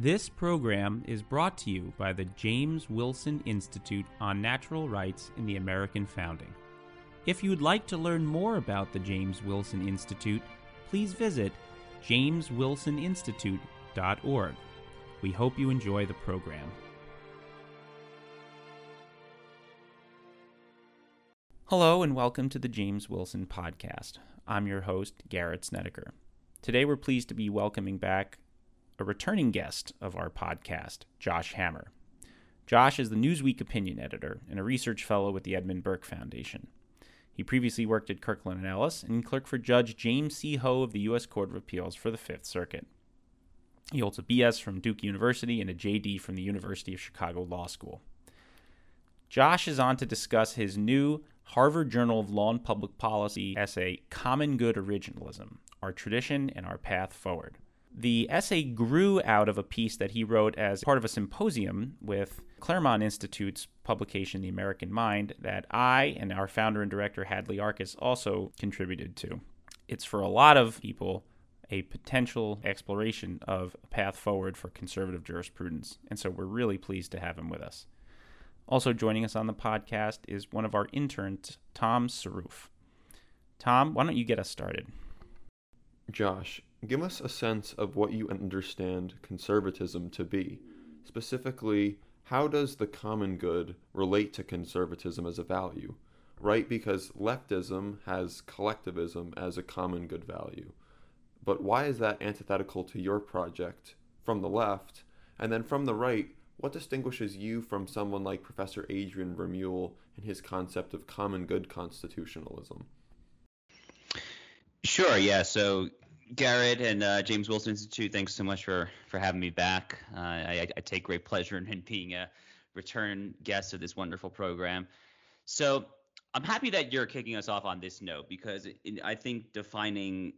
This program is brought to you by the James Wilson Institute on Natural Rights in the American Founding. If you would like to learn more about the James Wilson Institute, please visit jameswilsoninstitute.org. We hope you enjoy the program. Hello, and welcome to the James Wilson Podcast. I'm your host, Garrett Snedeker. Today, we're pleased to be welcoming back a returning guest of our podcast, Josh Hammer. Josh is the Newsweek opinion editor and a research fellow with the Edmund Burke Foundation. He previously worked at Kirkland and Ellis and clerked for Judge James C. Ho of the U.S. Court of Appeals for the Fifth Circuit. He holds a BS from Duke University and a JD from the University of Chicago Law School. Josh is on to discuss his new Harvard Journal of Law and Public Policy essay, Common Good Originalism Our Tradition and Our Path Forward. The essay grew out of a piece that he wrote as part of a symposium with Claremont Institute's publication, The American Mind, that I and our founder and director, Hadley Arkes, also contributed to. It's for a lot of people a potential exploration of a path forward for conservative jurisprudence, and so we're really pleased to have him with us. Also joining us on the podcast is one of our interns, Tom Saruf. Tom, why don't you get us started? Josh, give us a sense of what you understand conservatism to be. Specifically, how does the common good relate to conservatism as a value? Right? Because leftism has collectivism as a common good value. But why is that antithetical to your project from the left? And then from the right, what distinguishes you from someone like Professor Adrian Vermeule and his concept of common good constitutionalism? Sure, yeah. So Garrett and uh, James Wilson Institute, thanks so much for for having me back. Uh, I, I, take great pleasure in being a return guest of this wonderful program. So I'm happy that you're kicking us off on this note because I think defining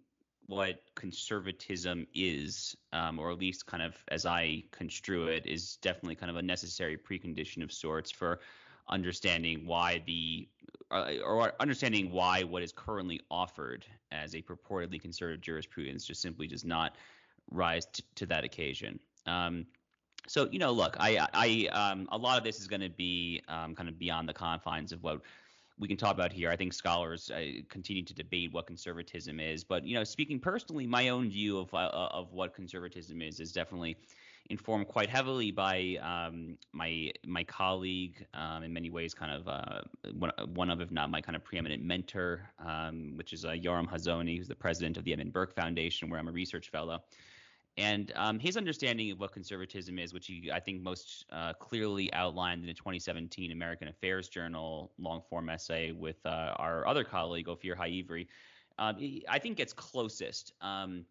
what conservatism is, um, or at least kind of as I construe it, is definitely kind of a necessary precondition of sorts for understanding why the uh, or understanding why what is currently offered as a purportedly conservative jurisprudence just simply does not rise t- to that occasion. Um, so you know, look, I, I, um, a lot of this is going to be um, kind of beyond the confines of what we can talk about here. I think scholars uh, continue to debate what conservatism is, but you know, speaking personally, my own view of uh, of what conservatism is is definitely informed quite heavily by um, my my colleague, um, in many ways, kind of uh, one, of, if not my kind of preeminent mentor, um, which is uh, Yoram Hazony, who's the president of the Edmund Burke Foundation, where I'm a research fellow. And um, his understanding of what conservatism is, which he, I think, most uh, clearly outlined in a 2017 American Affairs Journal long form essay with uh, our other colleague, Ofir Haivry, um, I think gets closest um,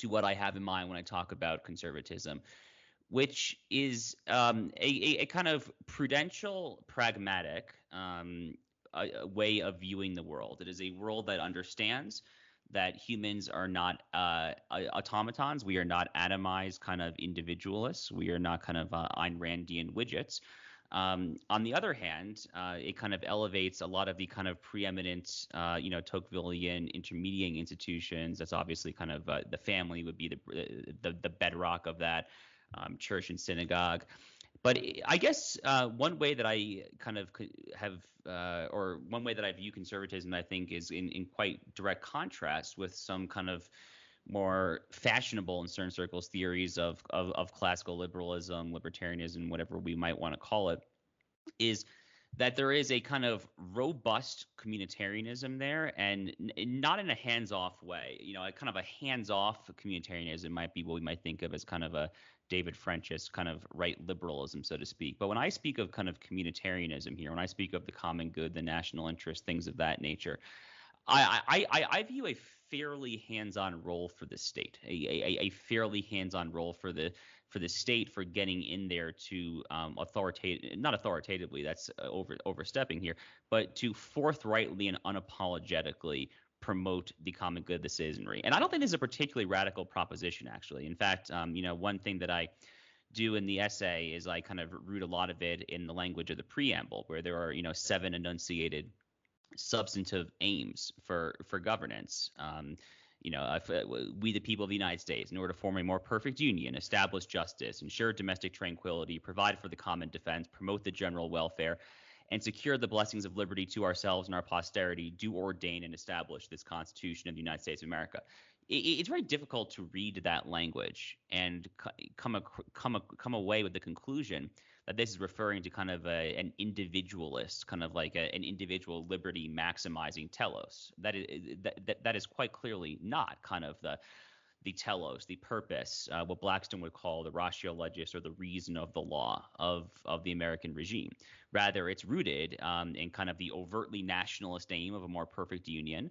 to what I have in mind when I talk about conservatism, which is um, a, a, a, kind of prudential, pragmatic um, a, way of viewing the world. It is a world that understands that humans are not uh, automatons. We are not atomized kind of individualists. We are not kind of uh, Ayn Randian widgets. Um, on the other hand, uh, it kind of elevates a lot of the kind of preeminent, uh, you know, Tocquevillian intermediating institutions. That's obviously kind of uh, the family would be the, the, the bedrock of that, um, church and synagogue. But I guess uh, one way that I kind of have, uh, or one way that I view conservatism, I think, is in, in quite direct contrast with some kind of more fashionable in certain circles theories of, of, of classical liberalism, libertarianism, whatever we might want to call it, is that there is a kind of robust communitarianism there and n- not in a hands-off way you know a kind of a hands-off communitarianism might be what we might think of as kind of a David French's kind of right liberalism, so to speak. But when I speak of kind of communitarianism here, when I speak of the common good, the national interest, things of that nature, I, I, I view a fairly hands-on role for the state, a, a, a fairly hands-on role for the for the state for getting in there to um, authoritative, not authoritatively, that's over overstepping here, but to forthrightly and unapologetically promote the common good of the citizenry. And I don't think this is a particularly radical proposition, actually. In fact, um, you know, one thing that I do in the essay is I kind of root a lot of it in the language of the preamble, where there are, you know, seven enunciated substantive aims for for governance. Um, you know, if, uh, we the people of the United States, in order to form a more perfect union, establish justice, ensure domestic tranquility, provide for the common defense, promote the general welfare, and secure the blessings of liberty to ourselves and our posterity, do ordain and establish this Constitution of the United States of America. It, it's very difficult to read that language and come come come away with the conclusion that this is referring to kind of a, an individualist, kind of like a, an individual liberty maximizing telos. That is that, that, that is quite clearly not kind of the the telos, the purpose, uh, what Blackstone would call the ratio legis or the reason of the law of of the American regime. Rather, it's rooted um, in kind of the overtly nationalist aim of a more perfect union,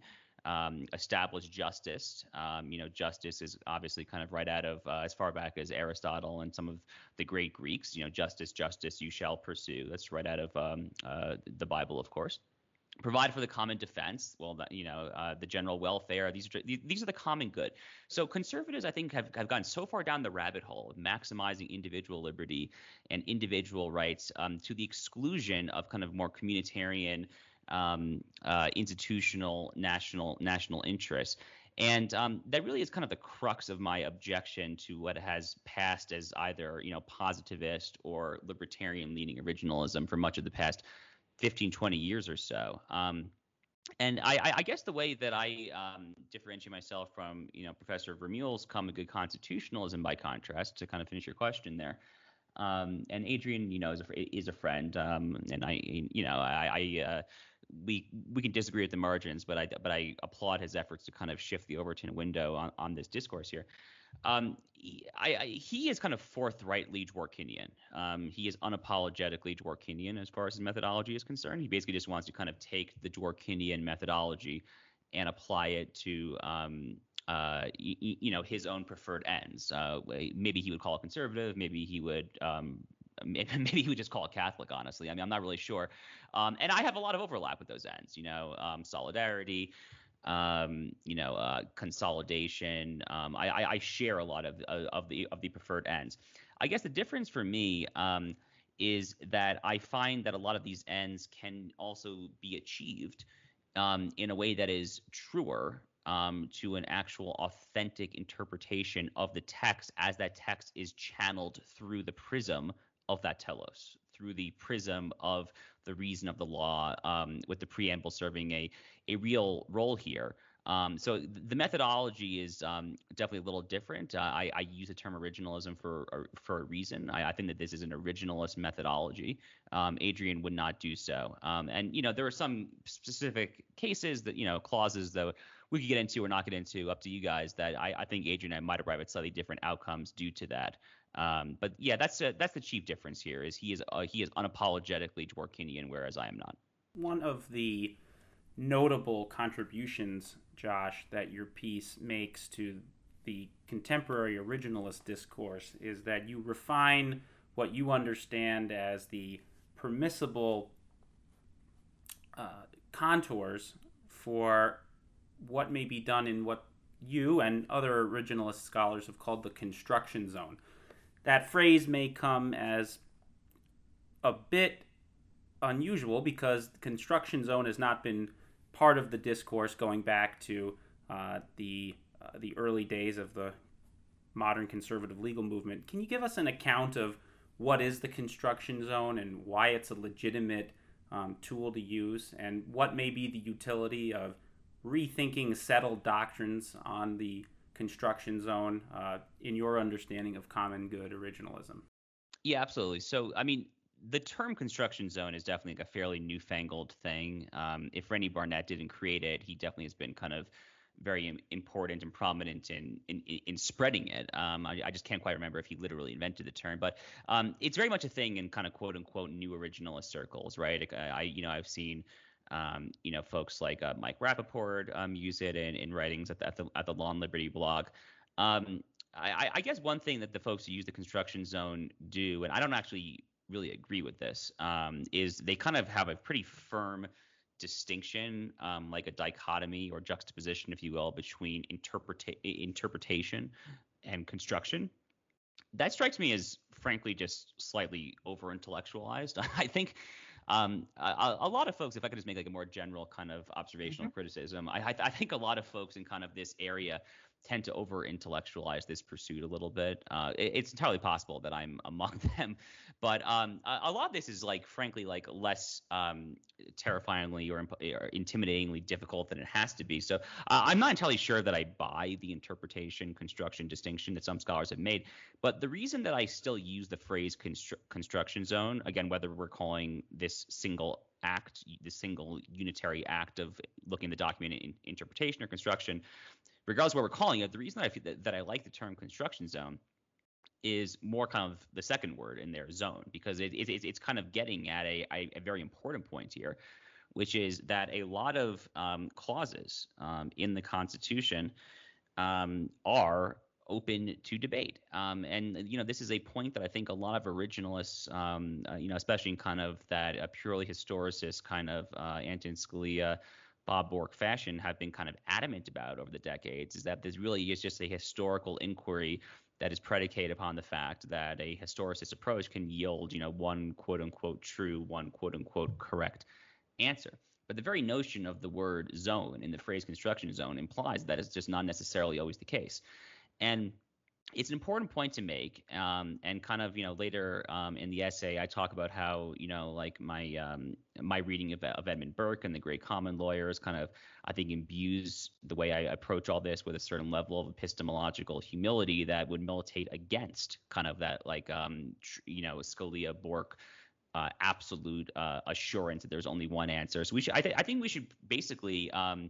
um, establish justice. Um, you know, justice is obviously kind of right out of uh, as far back as Aristotle and some of the great Greeks. You know, justice, justice, you shall pursue. That's right out of um, uh, the Bible, of course. Provide for the common defense. Well, you know, uh, the general welfare. These are these are the common good. So conservatives, I think, have have gone so far down the rabbit hole of maximizing individual liberty and individual rights um, to the exclusion of kind of more communitarian um, uh, institutional national national interests. And um, that really is kind of the crux of my objection to what has passed as either you know positivist or libertarian leaning originalism for much of the past 15, 20 years or so. Um, and I, I, guess the way that I um, differentiate myself from, you know, Professor Vermeule's common good constitutionalism, by contrast, to kind of finish your question there. Um, and Adrian, you know, is a, is a friend, um, and I, you know, I, I uh, we we can disagree at the margins, but I but I applaud his efforts to kind of shift the Overton window on, on this discourse here. Um, I, I, he is kind of forthrightly Dworkinian. Um, he is unapologetically Dworkinian as far as his methodology is concerned. He basically just wants to kind of take the Dworkinian methodology and apply it to um, uh, y- you know his own preferred ends. Uh, maybe he would call it conservative. Maybe he would um, maybe he would just call it Catholic, honestly. I mean, I'm not really sure. Um, and I have a lot of overlap with those ends, you know, um, solidarity, um, you know, uh, consolidation. Um, I, I, I, share a lot of, of the of the preferred ends. I guess the difference for me um, is that I find that a lot of these ends can also be achieved um, in a way that is truer um, to an actual authentic interpretation of the text as that text is channeled through the prism of that telos through the prism of the reason of the law, um, with the preamble serving a a real role here. Um, so the methodology is um, definitely a little different. Uh, I, I, use the term originalism for for a reason. I, I, think that this is an originalist methodology. Um, Adrian would not do so. Um, and you know there are some specific cases that you know clauses that we could get into or not get into, up to you guys. That I, I think Adrian and I might arrive at slightly different outcomes due to that. Um, but yeah, that's a, that's the chief difference here. Is he is uh, he is unapologetically Dworkinian, whereas I am not. One of the notable contributions, Josh, that your piece makes to the contemporary originalist discourse is that you refine what you understand as the permissible uh, contours for what may be done in what you and other originalist scholars have called the construction zone that phrase may come as a bit unusual because the construction zone has not been part of the discourse going back to uh, the uh, the early days of the modern conservative legal movement. Can you give us an account of what is the construction zone and why it's a legitimate um, tool to use, and what may be the utility of rethinking settled doctrines on the construction zone uh, in your understanding of common good originalism? Yeah, absolutely. So, I mean, the term construction zone is definitely like a fairly newfangled thing. Um, if Randy Barnett didn't create it, he definitely has been kind of very important and prominent in in, in spreading it. Um, I, I, just can't quite remember if he literally invented the term, but um, it's very much a thing in kind of quote unquote new originalist circles, right? I, you know I've seen um, you know, folks like uh, Mike Rappaport um, use it in, in writings at the, at the, at the Law and Liberty blog. Um, I, I, guess one thing that the folks who use the construction zone do, and I don't actually really agree with this, um, is they kind of have a pretty firm distinction, um, like a dichotomy or juxtaposition, if you will, between interpreta- interpretation and construction. That strikes me as, frankly, just slightly over intellectualized. I think Um, a, a, lot of folks, if I could just make like a more general kind of observational mm-hmm. criticism, I, I, I think a lot of folks in kind of this area tend to over intellectualize this pursuit a little bit. Uh, it, it's entirely possible that I'm among them, but um, a, a, lot of this is like, frankly, like less um, terrifyingly or, imp- or, intimidatingly difficult than it has to be. So uh, I'm not entirely sure that I buy the interpretation, construction distinction that some scholars have made. But the reason that I still use the phrase constru- construction zone, again, whether we're calling this single act, the single unitary act of looking at the document in interpretation or construction, regardless of what we're calling it, the reason that I, that, that I like the term construction zone is more kind of the second word in their zone because it, it, it's kind of getting at a, a, very important point here, which is that a lot of um, clauses um, in the Constitution um, are open to debate. Um, and you know, this is a point that I think a lot of originalists, um, uh, you know, especially in kind of that uh, purely historicist kind of uh, Antonin Scalia Bob Bork fashion have been kind of adamant about over the decades is that this really is just a historical inquiry that is predicated upon the fact that a historicist approach can yield, you know, one quote unquote true, one quote unquote correct answer. But the very notion of the word zone in the phrase construction zone implies that it's just not necessarily always the case. And it's an important point to make um, and kind of you know later um, in the essay i talk about how you know like my um, my reading of, of edmund burke and the great common lawyers kind of i think imbues the way i approach all this with a certain level of epistemological humility that would militate against kind of that like um, tr- you know scalia bork uh, absolute uh, assurance that there's only one answer. So we should i, th- I think we should basically um,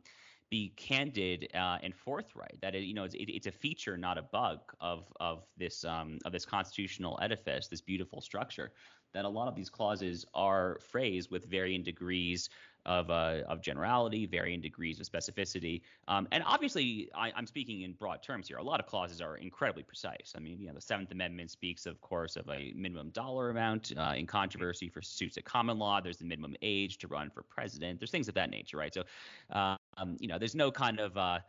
be candid uh, and forthright. That it, you know, it's, it, it's, a feature, not a bug of of this um, of this constitutional edifice, this beautiful structure. That a lot of these clauses are phrased with varying degrees of uh, of generality, varying degrees of specificity, um, and obviously I, am speaking in broad terms here. A lot of clauses are incredibly precise. I mean, you know, the Seventh Amendment speaks, of course, of a minimum dollar amount uh, in controversy for suits at common law. There's the minimum age to run for president. There's things of that nature, right? So, um, you know, there's no kind of uh,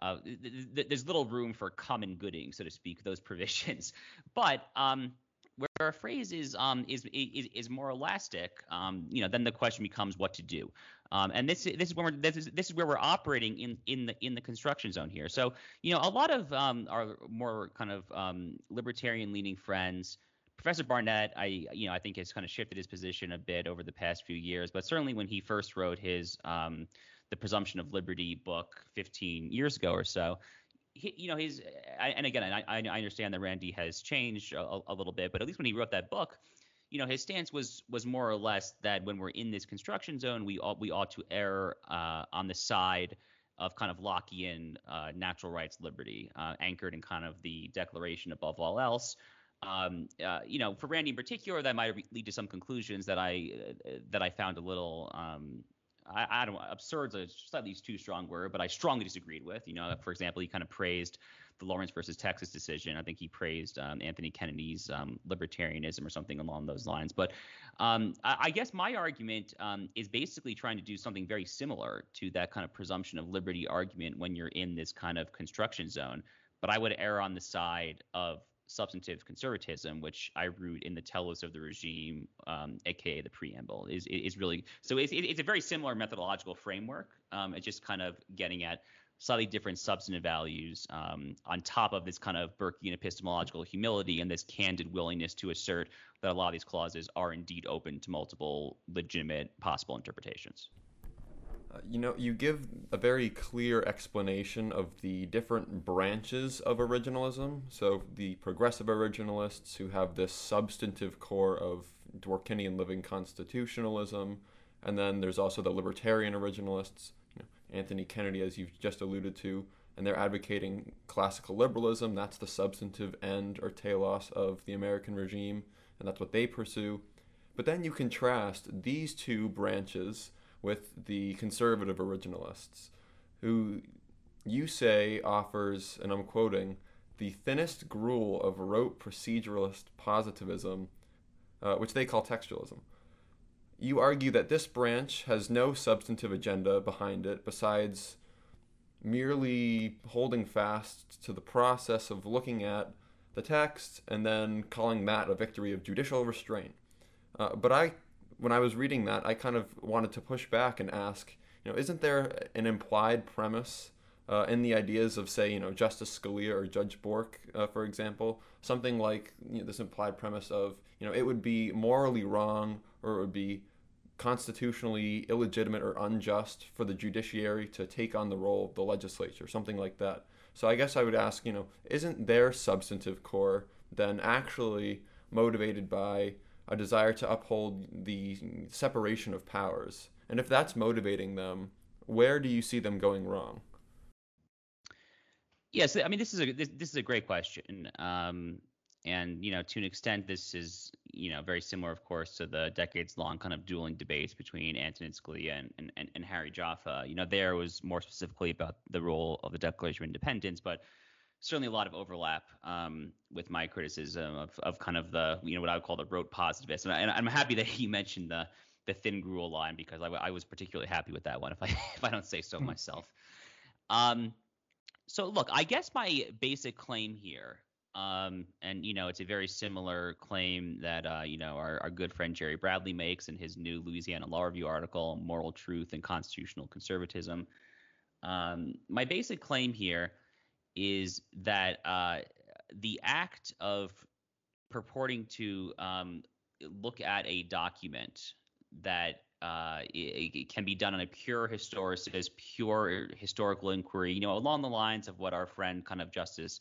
uh, th- th- there's little room for common gooding, so to speak, those provisions. But um, where a phrase is um, is, is is more elastic, um, you know, then the question becomes what to do. Um, and this this is where we're this is this is where we're operating in in the in the construction zone here. So you know, a lot of um, our more kind of um, libertarian leaning friends. Professor Barnett, I you know I think has kind of shifted his position a bit over the past few years, but certainly when he first wrote his um, the Presumption of Liberty book 15 years ago or so, he, you know, he's and again, I, I understand that Randy has changed a, a, little bit, but at least when he wrote that book, you know, his stance was was more or less that when we're in this construction zone, we ought we ought to err uh, on the side of kind of Lockean uh, natural rights liberty, uh, anchored in kind of the Declaration above all else. Um, uh, you know, for Randy in particular, that might lead to some conclusions that I uh, that I found a little um, I, I don't absurd is a slightly too strong word, but I strongly disagreed with. You know, for example, he kind of praised the Lawrence versus Texas decision. I think he praised um, Anthony Kennedy's um, libertarianism or something along those lines. But um, I, I, guess my argument um, is basically trying to do something very similar to that kind of presumption of liberty argument when you're in this kind of construction zone. But I would err on the side of substantive conservatism, which I root in the telos of the regime, um, aka the preamble, is is really so. It's, it's a very similar methodological framework. Um, it's just kind of getting at slightly different substantive values um, on top of this kind of Burkean epistemological humility and this candid willingness to assert that a lot of these clauses are indeed open to multiple legitimate possible interpretations. You know, you give a very clear explanation of the different branches of originalism. So, the progressive originalists who have this substantive core of Dworkinian living constitutionalism, and then there's also the libertarian originalists, you know, Anthony Kennedy, as you've just alluded to, and they're advocating classical liberalism. That's the substantive end or telos of the American regime, and that's what they pursue. But then you contrast these two branches with the conservative originalists, who you say offers, and I'm quoting, the thinnest gruel of rote proceduralist positivism, uh, which they call textualism. You argue that this branch has no substantive agenda behind it besides merely holding fast to the process of looking at the text and then calling that a victory of judicial restraint. Uh, but I when I was reading that, I kind of wanted to push back and ask, you know, isn't there an implied premise uh, in the ideas of, say, you know, Justice Scalia or Judge Bork, uh, for example, something like you know, this implied premise of, you know, it would be morally wrong or it would be constitutionally illegitimate or unjust for the judiciary to take on the role of the legislature, something like that. So I guess I would ask, you know, isn't their substantive core then actually motivated by a desire to uphold the separation of powers? And if that's motivating them, where do you see them going wrong? Yes, I mean this is a this, this is a great question. Um, and you know, to an extent, this is you know very similar, of course, to the decades-long kind of dueling debates between Antonin Scalia and, and, and Harry Jaffa. You know, there was more specifically about the role of the Declaration of Independence, but certainly a lot of overlap um, with my criticism of, of kind of the you know what I would call the rote positivist. And, I, and I'm happy that he mentioned the the thin gruel line because I, I was particularly happy with that one, if I if I don't say so myself. Um, so look, I guess my basic claim here um, and you know, it's a very similar claim that uh, you know our, our good friend Jerry Bradley makes in his new Louisiana Law Review article, "Moral Truth and Constitutional Conservatism." Um, my basic claim here is that uh, the act of purporting to um, look at a document that uh, it, it, can be done on a pure historicist, pure historical inquiry, you know, along the lines of what our friend kind of Justice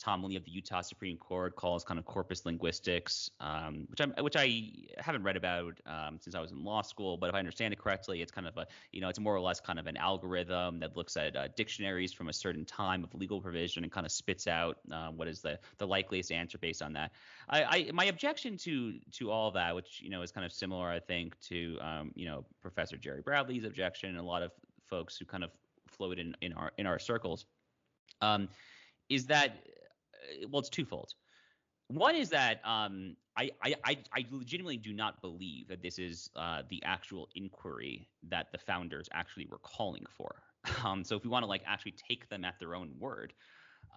Tom Lee of the Utah Supreme Court calls kind of corpus linguistics, um, which I which I haven't read about um, since I was in law school. But if I understand it correctly, it's kind of a you know it's more or less kind of an algorithm that looks at uh, dictionaries from a certain time of legal provision and kind of spits out uh, what is the the likeliest answer based on that. I, I my objection to to all that, which you know is kind of similar, I think, to um, you know Professor Jerry Bradley's objection and a lot of folks who kind of float in in our in our circles. Um, is that well, it's twofold. One is that um, I, I, I legitimately do not believe that this is uh, the actual inquiry that the founders actually were calling for. Um, so if we want to like actually take them at their own word,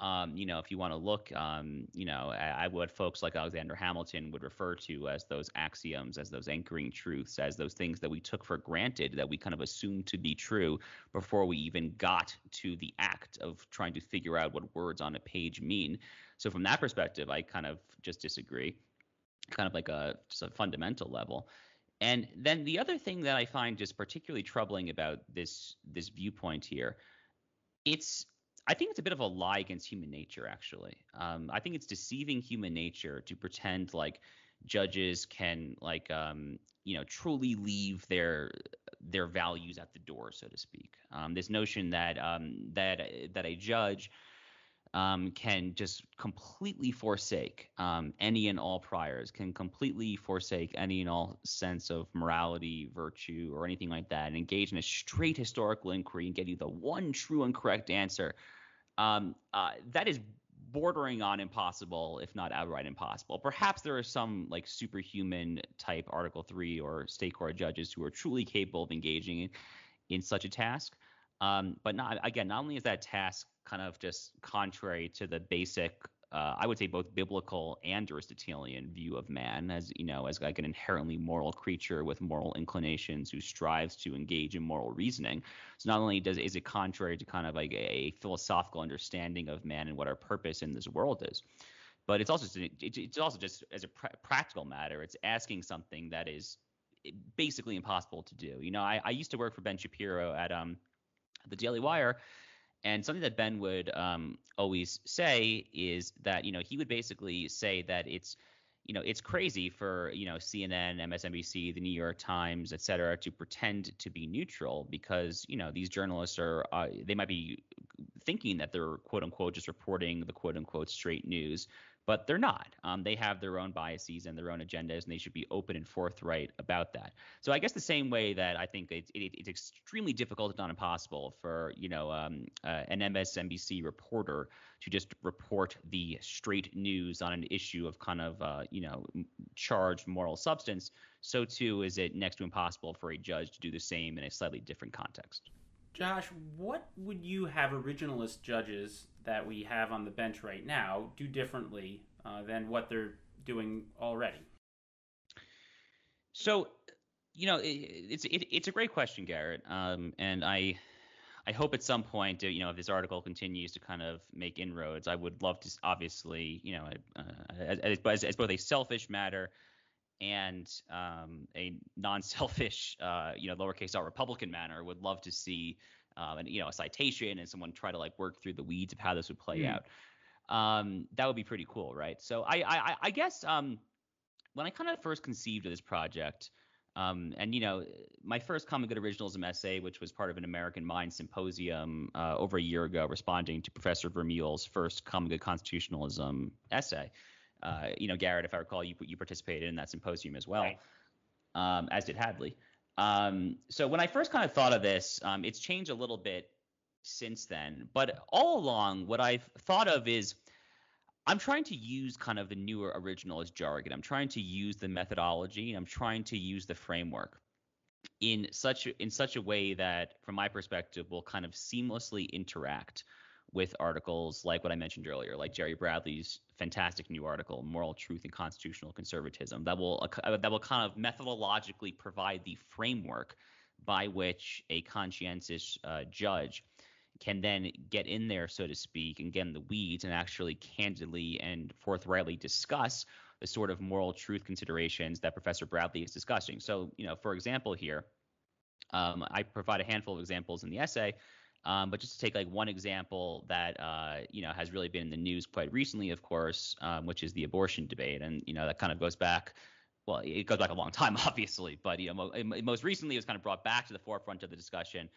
um, you know, if you want to look, um, you know, at what folks like Alexander Hamilton would refer to as those axioms, as those anchoring truths, as those things that we took for granted, that we kind of assumed to be true before we even got to the act of trying to figure out what words on a page mean. So from that perspective, I kind of just disagree, kind of like a just a fundamental level. And then the other thing that I find just particularly troubling about this this viewpoint here, it's I think it's a bit of a lie against human nature, actually. Um, I think it's deceiving human nature to pretend like judges can like um, you know truly leave their their values at the door, so to speak. Um, this notion that um, that that a judge um, can just completely forsake um, any and all priors, can completely forsake any and all sense of morality, virtue, or anything like that, and engage in a straight historical inquiry and get you the one true and correct answer. Um, uh, that is bordering on impossible, if not outright impossible. Perhaps there are some like superhuman type Article Three or state court judges who are truly capable of engaging in, in such a task. Um, but not again, not only is that task kind of just contrary to the basic uh, I would say both biblical and Aristotelian view of man as you know as like an inherently moral creature with moral inclinations who strives to engage in moral reasoning. So not only does is it contrary to kind of like a philosophical understanding of man and what our purpose in this world is, but it's also it's also just as a pr- practical matter, it's asking something that is basically impossible to do. You know, I, I used to work for Ben Shapiro at um the Daily Wire and something that Ben would um, always say is that you know he would basically say that it's you know it's crazy for you know CNN, MSNBC, the New York Times, et cetera, to pretend to be neutral because you know these journalists are uh, they might be thinking that they're quote unquote just reporting the quote unquote straight news but they're not. Um, they have their own biases and their own agendas, and they should be open and forthright about that. So I guess the same way that I think it's, it, it's extremely difficult, if not impossible, for you know um, uh, an MSNBC reporter to just report the straight news on an issue of kind of uh, you know charged moral substance. So too is it next to impossible for a judge to do the same in a slightly different context. Josh, what would you have originalist judges that we have on the bench right now do differently uh, than what they're doing already? So, you know, it, it's it, it's a great question, Garrett. Um, and I I hope at some point, you know, if this article continues to kind of make inroads, I would love to obviously, you know, uh, as, as, as both a selfish matter and um, a non-selfish, uh, you know, lowercase r Republican manner, would love to see, um, and you know, a citation and someone try to like work through the weeds of how this would play mm. out. Um, that would be pretty cool, right? So I, I, I guess um, when I kind of first conceived of this project, um, and you know, my first Common Good Originalism essay, which was part of an American Mind symposium uh, over a year ago, responding to Professor Vermeule's first Common Good Constitutionalism essay. Uh, you know, Garrett, if I recall, you you participated in that symposium as well, right. um, as did Hadley. Um, so when I first kind of thought of this, um, it's changed a little bit since then. But all along, what I've thought of is I'm trying to use kind of the newer originalist jargon. I'm trying to use the methodology. And I'm trying to use the framework in such in such a way that, from my perspective, will kind of seamlessly interact with articles like what I mentioned earlier, like Jerry Bradley's fantastic new article, "Moral Truth and Constitutional Conservatism," that will uh, that will kind of methodologically provide the framework by which a conscientious uh, judge can then get in there, so to speak, and get in the weeds and actually candidly and forthrightly discuss the sort of moral truth considerations that Professor Bradley is discussing. So, you know, for example, here, um, I provide a handful of examples in the essay. Um, but just to take like one example that uh, you know has really been in the news quite recently, of course, um, which is the abortion debate, and you know that kind of goes back. Well, it goes back a long time, obviously, but you know, mo- most recently it was kind of brought back to the forefront of the discussion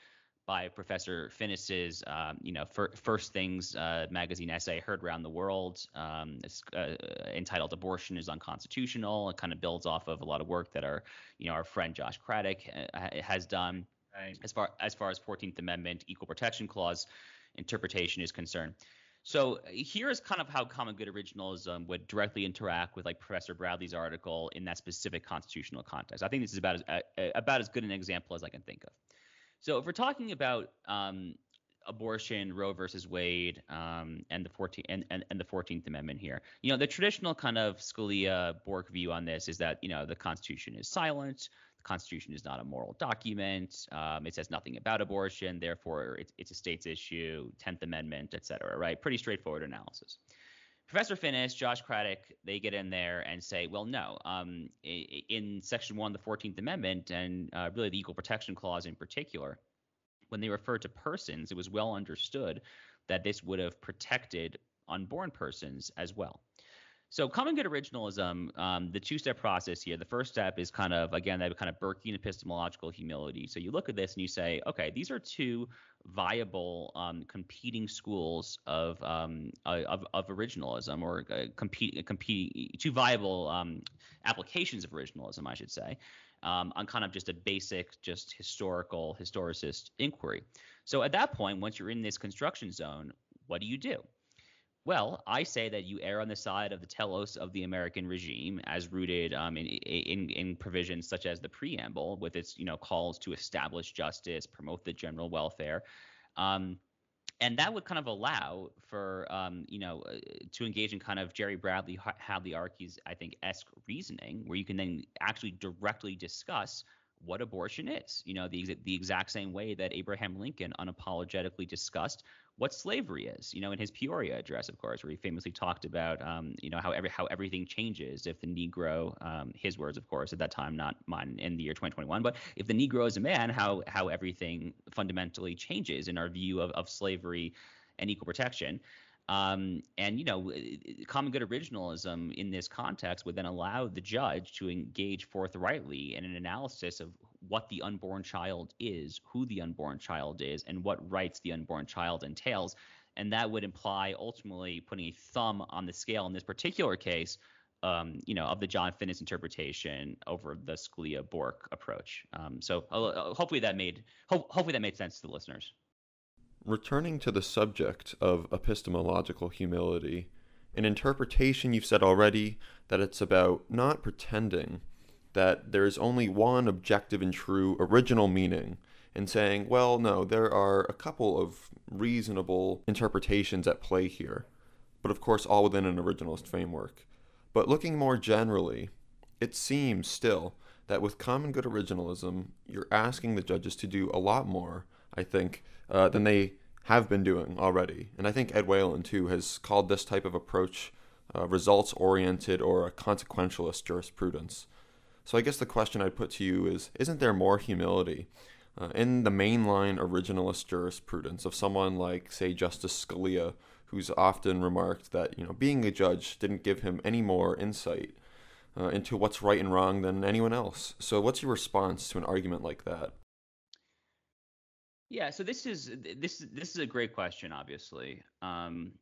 by Professor Finnis's, um, you know, fir- First Things uh, magazine essay heard around the world. Um, it's uh, entitled "Abortion is Unconstitutional." It kind of builds off of a lot of work that our, you know, our friend Josh Craddock uh, has done right. as far as far as 14th Amendment Equal Protection Clause interpretation is concerned. So here's kind of how common good originalism would directly interact with like Professor Bradley's article in that specific constitutional context. I think this is about as uh, about as good an example as I can think of. So if we're talking about um, abortion, Roe versus Wade, um, and the 14th and, and, and, the 14th Amendment here, you know, the traditional kind of Scalia Bork view on this is that you know the Constitution is silent. Constitution is not a moral document. Um, it says nothing about abortion. Therefore, it's, it's a state's issue. 10th Amendment, et cetera. Right? Pretty straightforward analysis. Professor Finnis, Josh Craddock, they get in there and say, well, no, um, in Section 1 the 14th Amendment, and uh, really the Equal Protection Clause in particular, when they refer to persons, it was well understood that this would have protected unborn persons as well. So common good originalism, um, the two-step process here. The first step is kind of again that kind of Burkean epistemological humility. So you look at this and you say, okay, these are two viable um, competing schools of, um, of of originalism, or uh, compete compete two viable um, applications of originalism, I should say, um, on kind of just a basic, just historical historicist inquiry. So at that point, once you're in this construction zone, what do you do? Well, I say that you err on the side of the telos of the American regime, as rooted um, in, in, in provisions such as the preamble, with its you know calls to establish justice, promote the general welfare, um, and that would kind of allow for um, you know uh, to engage in kind of Jerry Bradley, Hadley Arkes I think esque reasoning, where you can then actually directly discuss what abortion is. You know, the the exact same way that Abraham Lincoln unapologetically discussed what slavery is. You know, in his Peoria address, of course, where he famously talked about, um, you know, how every how everything changes if the Negro, um, his words, of course, at that time, not mine, in the year 2021, but if the Negro is a man, how how everything fundamentally changes in our view of, of slavery and equal protection. Um, and you know, common good originalism in this context would then allow the judge to engage forthrightly in an analysis of what the unborn child is, who the unborn child is, and what rights the unborn child entails. And that would imply ultimately putting a thumb on the scale in this particular case, um, you know, of the John Finnis interpretation over the Scalia Bork approach. Um, so uh, hopefully that made ho- hopefully that made sense to the listeners. Returning to the subject of epistemological humility, an interpretation, you've said already that it's about not pretending that there is only one objective and true original meaning, and saying, well, no, there are a couple of reasonable interpretations at play here, but of course, all within an originalist framework. But looking more generally, it seems still that with common good originalism, you're asking the judges to do a lot more, I think, uh, than they have been doing already. And I think Ed Whelan, too, has called this type of approach uh, results oriented or a consequentialist jurisprudence. So I guess the question I'd put to you is Isn't there more humility uh, in the mainline originalist jurisprudence of someone like, say, Justice Scalia, who's often remarked that, you know, being a judge didn't give him any more insight uh, into what's right and wrong than anyone else? So what's your response to an argument like that? Yeah, so this is this is this is a great question. Obviously, um,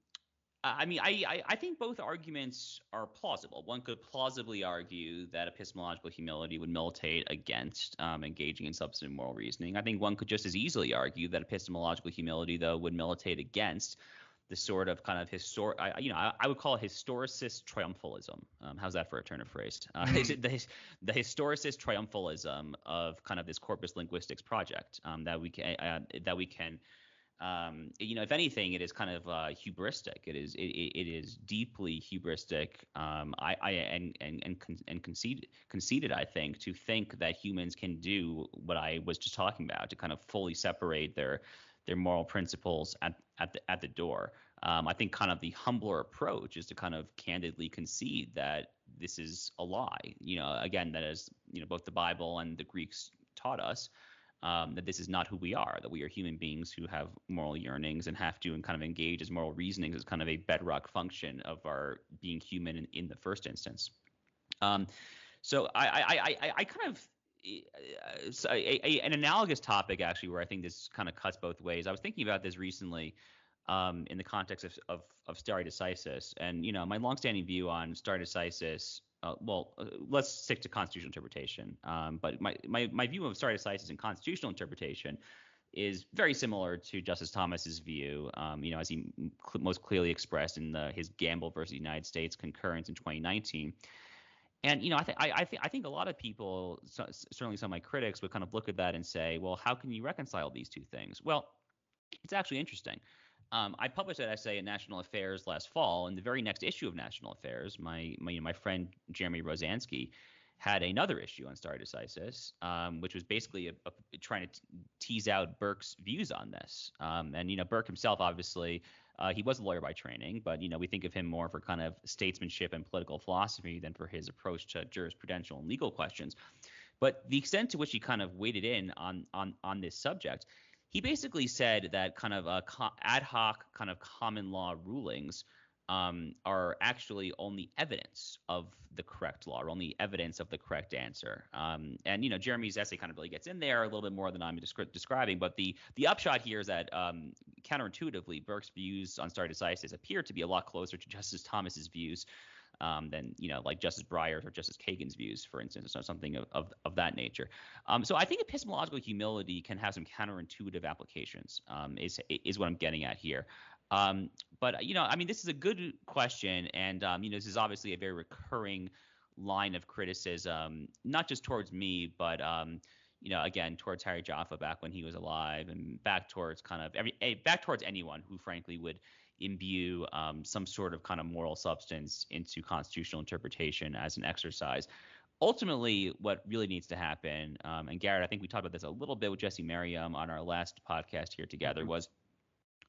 I mean, I, I think both arguments are plausible. One could plausibly argue that epistemological humility would militate against um, engaging in substantive moral reasoning. I think one could just as easily argue that epistemological humility, though, would militate against the sort of kind of historic, you know, I, I, would call it historicist triumphalism. Um, how's that for a turn of phrase? Uh, mm-hmm. the, the historicist triumphalism of kind of this corpus linguistics project um, that we can uh, that we can um, you know, if anything, it is kind of uh, hubristic. It is it, it is deeply hubristic. Um, I, I and and and, con- and conceited, conceited, I think, to think that humans can do what I was just talking about, to kind of fully separate their their moral principles at at the at the door. Um, I think kind of the humbler approach is to kind of candidly concede that this is a lie. You know, again, that is you know both the Bible and the Greeks taught us um, that this is not who we are, that we are human beings who have moral yearnings and have to and kind of engage as moral reasonings as kind of a bedrock function of our being human in, in the first instance. Um, so I, I, I, I kind of so a, a, an analogous topic actually where I think this kind of cuts both ways. I was thinking about this recently um, in the context of, of, of stare decisis, and you know my longstanding view on stare decisis uh, well, uh, let's stick to constitutional interpretation. Um, but my, my, my view of stare decisis and constitutional interpretation is very similar to Justice Thomas's view, um, you know, as he cl- most clearly expressed in the, his Gamble versus United States concurrence in 2019. And you know, I think I, think I think a lot of people, so, certainly some of my critics, would kind of look at that and say, well, how can you reconcile these two things? Well, it's actually interesting. Um, I published that essay in National Affairs last fall. In the very next issue of National Affairs, my my, you know, my friend Jeremy Rozansky had another issue on stare decisis, um, which was basically a, a, trying to t- tease out Burke's views on this. Um, and you know, Burke himself, obviously, uh, he was a lawyer by training, but you know, we think of him more for kind of statesmanship and political philosophy than for his approach to jurisprudential and legal questions. But the extent to which he kind of waded in on on on this subject he basically said that kind of uh, ad hoc kind of common law rulings um, are actually only evidence of the correct law, or only evidence of the correct answer. Um, and you know, Jeremy's essay kind of really gets in there a little bit more than I'm descri- describing. But the the upshot here is that um, counterintuitively, Burke's views on stare decisis appear to be a lot closer to Justice Thomas's views um, than you know like Justice Breyer's or Justice Kagan's views, for instance, or something of, of, of that nature. Um, so I think epistemological humility can have some counterintuitive applications. Um, is is what I'm getting at here. Um, but you know, I mean, this is a good question, and um, you know, this is obviously a very recurring line of criticism, not just towards me, but um, you know, again, towards Harry Jaffa back when he was alive, and back towards kind of every, back towards anyone who, frankly, would imbue um, some sort of kind of moral substance into constitutional interpretation as an exercise. Ultimately, what really needs to happen, um, and Garrett, I think we talked about this a little bit with Jesse Merriam on our last podcast here together, mm-hmm. was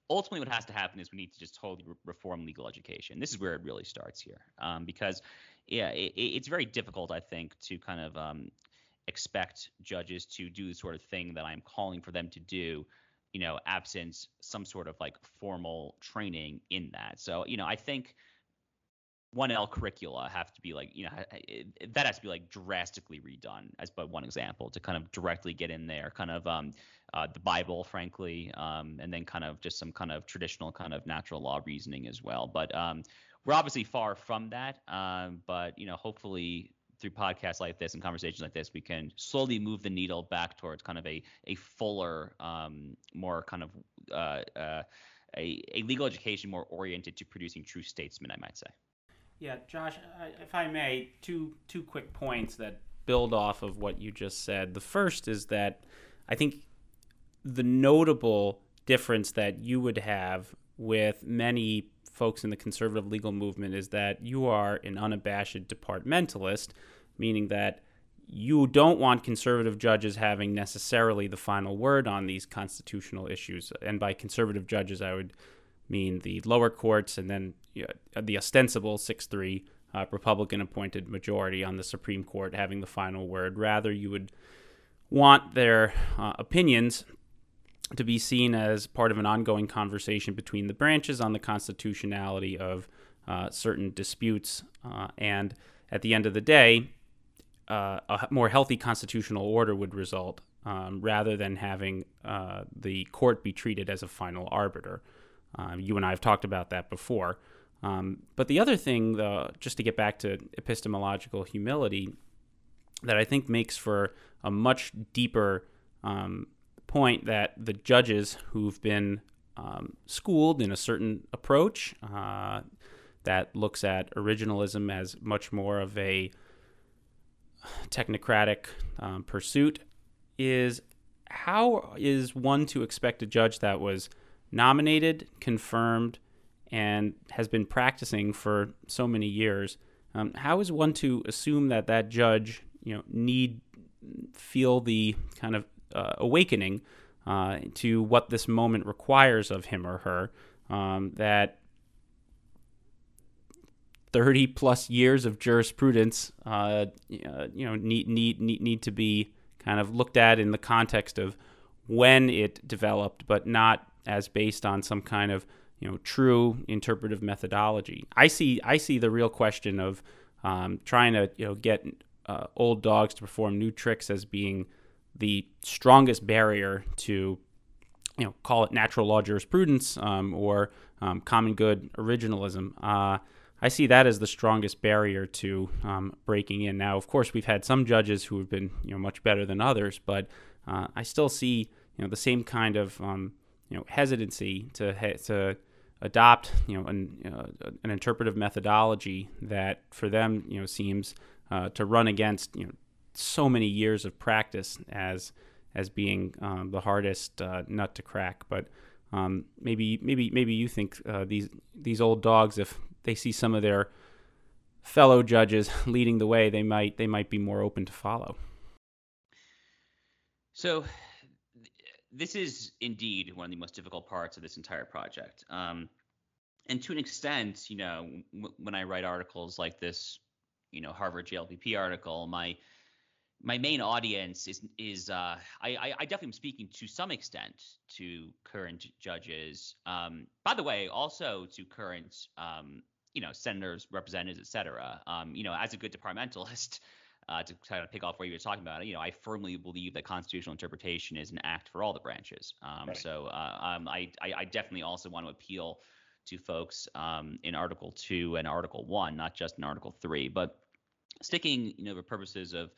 ultimately what has to happen is we need to just totally re- reform legal education. This is where it really starts here, um, because yeah, it, it's very difficult, I think, to kind of um, expect judges to do the sort of thing that I'm calling for them to do you know, absent some sort of like formal training in that. So, you know, I think 1L curricula have to be like, you know, that has to be like drastically redone as but one example to kind of directly get in there, kind of um, uh, the Bible, frankly, um, and then kind of just some kind of traditional kind of natural law reasoning as well. But um, we're obviously far from that. Um, but you know, hopefully through podcasts like this and conversations like this, we can slowly move the needle back towards kind of a a fuller, um, more kind of uh, uh, a, a legal education more oriented to producing true statesmen, I might say. Yeah, Josh, if I may, two two quick points that build off of what you just said. The first is that I think the notable difference that you would have with many folks in the conservative legal movement is that you are an unabashed departmentalist, meaning that you don't want conservative judges having necessarily the final word on these constitutional issues. And by conservative judges, I would mean the lower courts and then the ostensible 6 3 uh, Republican appointed majority on the Supreme Court having the final word. Rather, you would want their uh, opinions to be seen as part of an ongoing conversation between the branches on the constitutionality of uh, certain disputes. Uh, and at the end of the day, uh, a more healthy constitutional order would result um, rather than having uh, the court be treated as a final arbiter. Um, you and I have talked about that before. Um, but the other thing, though, just to get back to epistemological humility, that I think makes for a much deeper um, point that the judges who've been um, schooled in a certain approach uh, that looks at originalism as much more of a technocratic um, pursuit is how is one to expect a judge that was nominated, confirmed, and has been practicing for so many years? Um, how is one to assume that that judge, you know, need feel the kind of uh, awakening uh, to what this moment requires of him or her? Um, that 30 plus years of jurisprudence, uh, you know, need, need, need, need to be kind of looked at in the context of when it developed, but not as based on some kind of, you know, true interpretive methodology. I see, I see the real question of um, trying to, you know, get uh, old dogs to perform new tricks as being the strongest barrier to, you know, call it natural law jurisprudence um, or um, common good originalism. Uh, I see that as the strongest barrier to um, breaking in. Now, of course, we've had some judges who have been you know much better than others, but uh, I still see you know the same kind of um, you know hesitancy to to adopt you know an, uh, an interpretive methodology that for them you know seems uh, to run against you know so many years of practice as as being um, the hardest uh, nut to crack. But um, maybe maybe maybe you think uh, these these old dogs, if they see some of their fellow judges leading the way, they might they might be more open to follow. So this is indeed one of the most difficult parts of this entire project. Um, and to an extent, you know, w- when I write articles like this, you know, Harvard JLPP article, my my main audience is is uh, I, I definitely am speaking to some extent to current judges. Um, by the way, also to current um, you know senators, representatives, et cetera. Um, you know, as a good departmentalist, uh, to kind of pick off what you were talking about, you know, I firmly believe that constitutional interpretation is an act for all the branches. Um, right. So uh, um, I, I, I definitely also want to appeal to folks um, in Article Two and Article One, not just in Article Three, but sticking, you know, for purposes of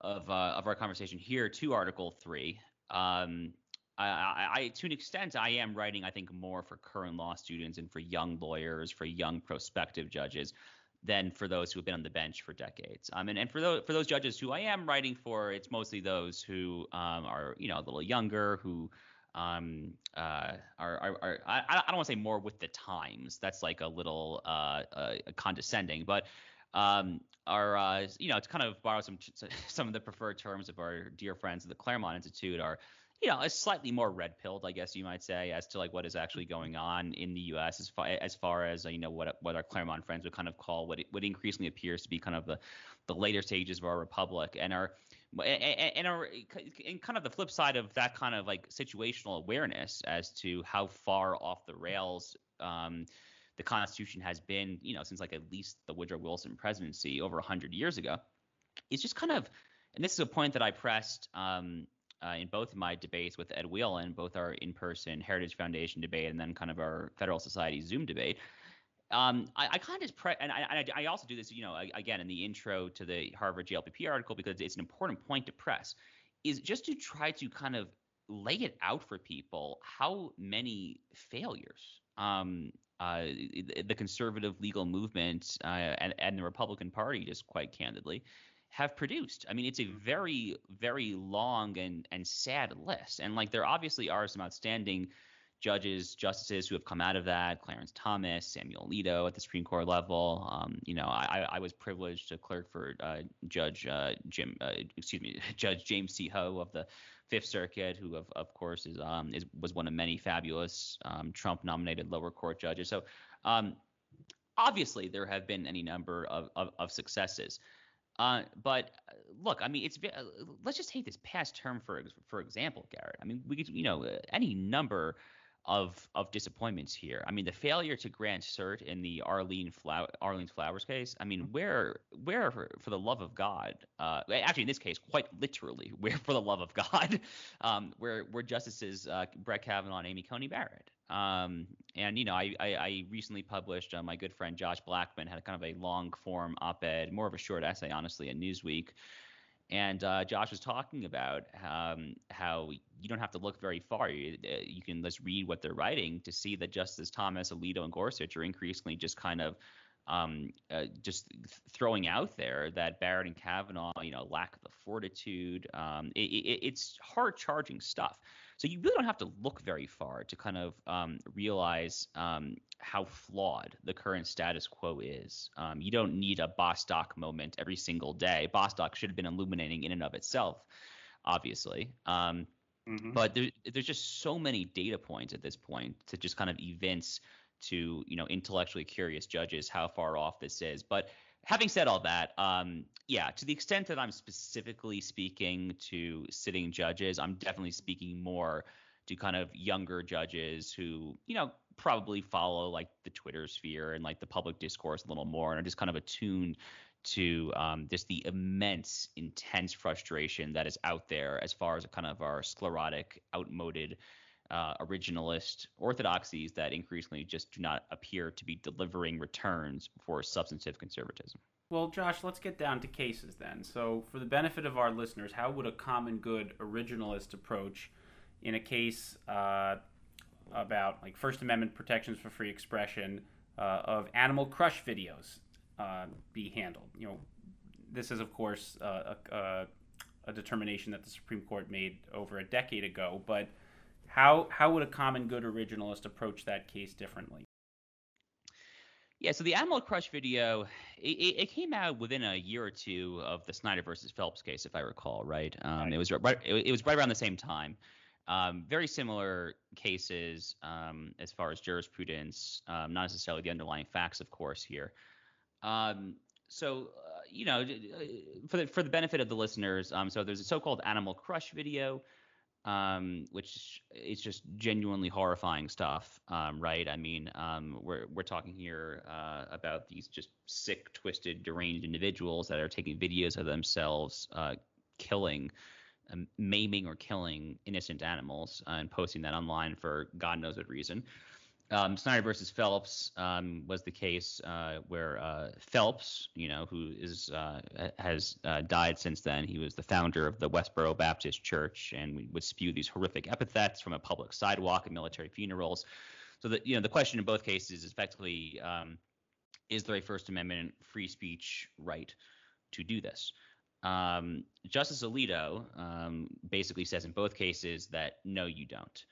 of uh, of our conversation here to Article Three. Um, I, I, to an extent, I am writing, I think, more for current law students and for young lawyers, for young prospective judges, than for those who have been on the bench for decades. Um, and, and for those for those judges who I am writing for, it's mostly those who um, are, you know, a little younger, who um, uh, are, are, are I, I don't want to say more with the times. That's like a little uh, uh, condescending, but um, are uh, you know to kind of borrow some some of the preferred terms of our dear friends at the Claremont Institute are you know, a slightly more red pilled, I guess you might say, as to like what is actually going on in the U.S. as far as far as you know what what our Claremont friends would kind of call what what increasingly appears to be kind of the the later stages of our republic and our and our and kind of the flip side of that kind of like situational awareness as to how far off the rails um, the Constitution has been, you know, since like at least the Woodrow Wilson presidency over 100 years ago, is just kind of, and this is a point that I pressed um, uh, in both of my debates with Ed Whelan, both our in-person Heritage Foundation debate and then kind of our Federal Society Zoom debate. Um, I, I, kind of just pre- and I, I, also do this, you know, again in the intro to the Harvard JLPP article because it's an important point to press, is just to try to kind of lay it out for people how many failures um, uh, the conservative legal movement uh, and, and the Republican Party, just quite candidly, have produced. I mean, it's a very, very long and and sad list. And like there obviously are some outstanding judges, justices who have come out of that, Clarence Thomas, Samuel Alito at the Supreme Court level. Um, you know, I, I was privileged to clerk for uh, Judge uh, Jim, uh, excuse me, Judge James C. Ho of the Fifth Circuit, who of, of course is, um, is was one of many fabulous um, Trump-nominated lower court judges. So um, obviously there have been any number of, of, of successes. Uh, but uh, look, I mean, it's uh, let's just take this past term for for example, Garrett. I mean, we could, you know, any number of of disappointments here. I mean, the failure to grant cert in the Arlene Flow- Arlene Flowers case. I mean, where where for, for the love of God? Uh, actually, in this case, quite literally, where for the love of God, um, where where justices uh, Brett Kavanaugh and Amy Coney Barrett. Um, and you know, I, I, I recently published uh, my good friend Josh Blackman had a kind of a long form op-ed, more of a short essay, honestly, in Newsweek, and uh, Josh was talking about um, how you don't have to look very far. You, uh, you, can just read what they're writing to see that Justice Thomas, Alito, and Gorsuch are increasingly just kind of um, uh, just throwing out there that Barrett and Kavanaugh, you know, lack the fortitude. Um, it, it, it's hard charging stuff. So you really don't have to look very far to kind of um, realize um, how flawed the current status quo is. Um, you don't need a Bostock moment every single day. Bostock should have been illuminating in and of itself, obviously. Um, mm-hmm. But there, there's just so many data points at this point to just kind of evince to you know intellectually curious judges how far off this is. But having said all that, um, yeah, to the extent that I'm specifically speaking to sitting judges, I'm definitely speaking more to kind of younger judges who, you know, probably follow like the Twitter sphere and like the public discourse a little more and are just kind of attuned to um, just the immense, intense frustration that is out there as far as kind of our sclerotic, outmoded, uh, originalist orthodoxies that increasingly just do not appear to be delivering returns for substantive conservatism. Well, Josh, let's get down to cases then. So, for the benefit of our listeners, how would a common good originalist approach in a case uh, about like First Amendment protections for free expression uh, of Animal Crush videos uh, be handled? You know, this is of course uh, a, a, a determination that the Supreme Court made over a decade ago, but how how would a common good originalist approach that case differently? Yeah, so the Animal Crush video, it, it, came out within a year or two of the Snyder versus Phelps case, if I recall, right? Um, right. It was right. It, was right around the same time. Um, very similar cases um, as far as jurisprudence, um, not necessarily the underlying facts, of course, here. Um, so, uh, you know, uh, for the for the benefit of the listeners, um, so there's a so-called Animal Crush video um, which is just genuinely horrifying stuff, um, right? I mean, um, we're we're talking here uh, about these just sick, twisted, deranged individuals that are taking videos of themselves uh, killing, um, maiming, or killing innocent animals uh, and posting that online for God knows what reason. Um, Snyder versus Phelps um, was the case uh, where uh, Phelps, you know, who is uh, has uh, died since then. He was the founder of the Westboro Baptist Church and would spew these horrific epithets from a public sidewalk at military funerals. So that you know, the question in both cases is effectively, um, is there a First Amendment free speech right to do this? Um, Justice Alito um, basically says in both cases that no, you don't.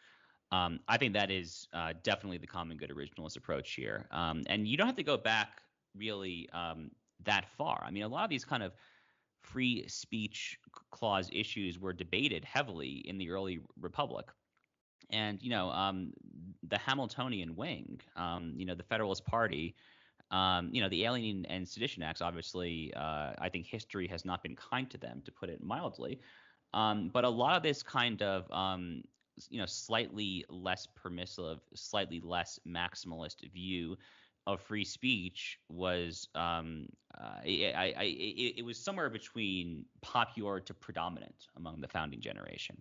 Um, I think that is uh, definitely the common good originalist approach here. Um, and you don't have to go back really um, that far. I mean, a lot of these kind of free speech clause issues were debated heavily in the early republic. And, you know, um, the Hamiltonian wing, um, you know, the Federalist Party, um, you know, the Alien and Sedition Acts, obviously, uh, I think history has not been kind to them, to put it mildly. Um, but a lot of this kind of um, you know slightly less permissive, slightly less maximalist view of free speech was um, uh, I, I, it, it, was somewhere between popular to predominant among the founding generation.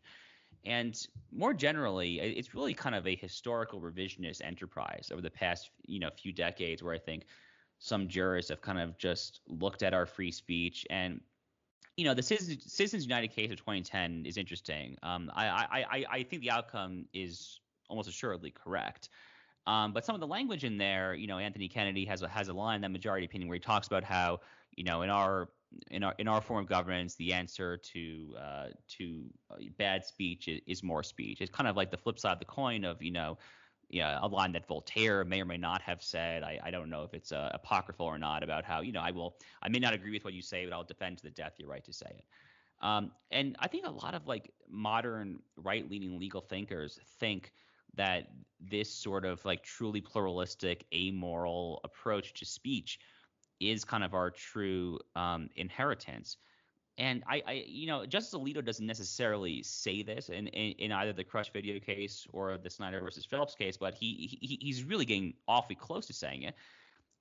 And more generally, it's really kind of a historical revisionist enterprise over the past you know few decades, where I think some jurists have kind of just looked at our free speech and you know, the Citizens, Citizens United case of 2010 is interesting. Um, I, I, I think the outcome is almost assuredly correct. Um, but some of the language in there, you know, Anthony Kennedy has a, has a line, that majority opinion, where he talks about how, you know, in our in our in our form of governance, the answer to uh, to bad speech is, is, more speech. It's kind of like the flip side of the coin of, you know, you know, a line that Voltaire may or may not have said. I, I don't know if it's uh, apocryphal or not about how you know I will I may not agree with what you say, but I'll defend to the death your right to say it. Um, and I think a lot of like modern right-leaning legal thinkers think that this sort of like truly pluralistic, amoral approach to speech is kind of our true um, inheritance. And I, I, you know, Justice Alito doesn't necessarily say this in, in, in, either the Crush video case or the Snyder versus Phelps case, but he, he he's really getting awfully close to saying it,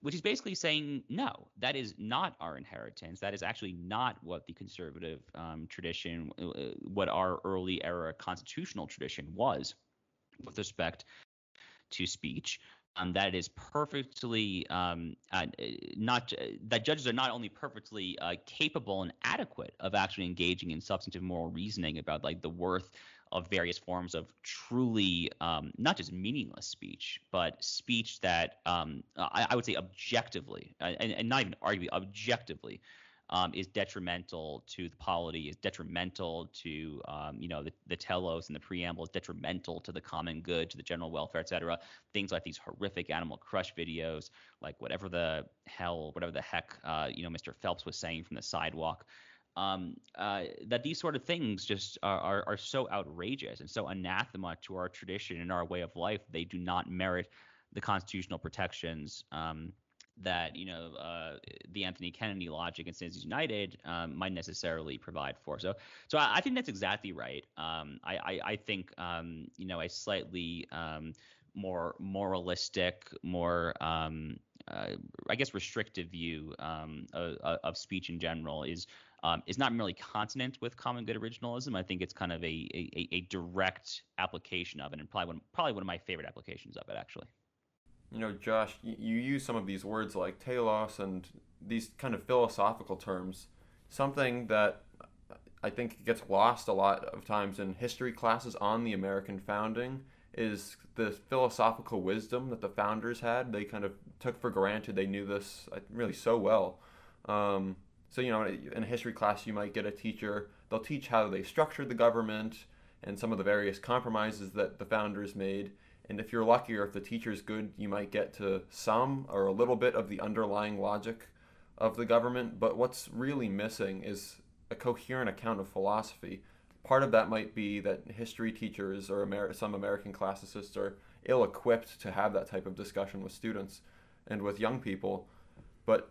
which is basically saying no, that is not our inheritance. That is actually not what the conservative um, tradition, uh, what our early era constitutional tradition was with respect to speech um, that is perfectly um, uh, not that judges are not only perfectly uh, capable and adequate of actually engaging in substantive moral reasoning about like the worth of various forms of truly um, not just meaningless speech, but speech that um, I, I, would say objectively uh, and, and, not even arguably objectively um, is detrimental to the polity, is detrimental to um, you know the, the telos and the preamble, is detrimental to the common good, to the general welfare, et cetera. Things like these horrific animal crush videos, like whatever the hell, whatever the heck, uh, you know, Mr. Phelps was saying from the sidewalk. Um, uh, that these sort of things just are, are, are so outrageous and so anathema to our tradition and our way of life. They do not merit the constitutional protections um, that you know uh, the Anthony Kennedy logic and Citizens United um, might necessarily provide for. So, so I, I think that's exactly right. Um, I, I, I, think um, you know a slightly um, more moralistic, more um, uh, I guess restrictive view um, of, of, speech in general is. is not merely consonant with common good originalism. I think it's kind of a, a, a direct application of it, and probably one, probably one of my favorite applications of it, actually you know, Josh, you, use some of these words like telos and these kind of philosophical terms, something that I think gets lost a lot of times in history classes on the American founding is the philosophical wisdom that the founders had. They kind of took for granted. They knew this uh, really so well. Um, so, you know, in a history class, you might get a teacher, they'll teach how they structured the government and some of the various compromises that the founders made. And if you're lucky or if the teacher's good, you might get to some or a little bit of the underlying logic of the government. But what's really missing is a coherent account of philosophy. Part of that might be that history teachers or Amer- some American classicists are ill equipped to have that type of discussion with students and with young people. But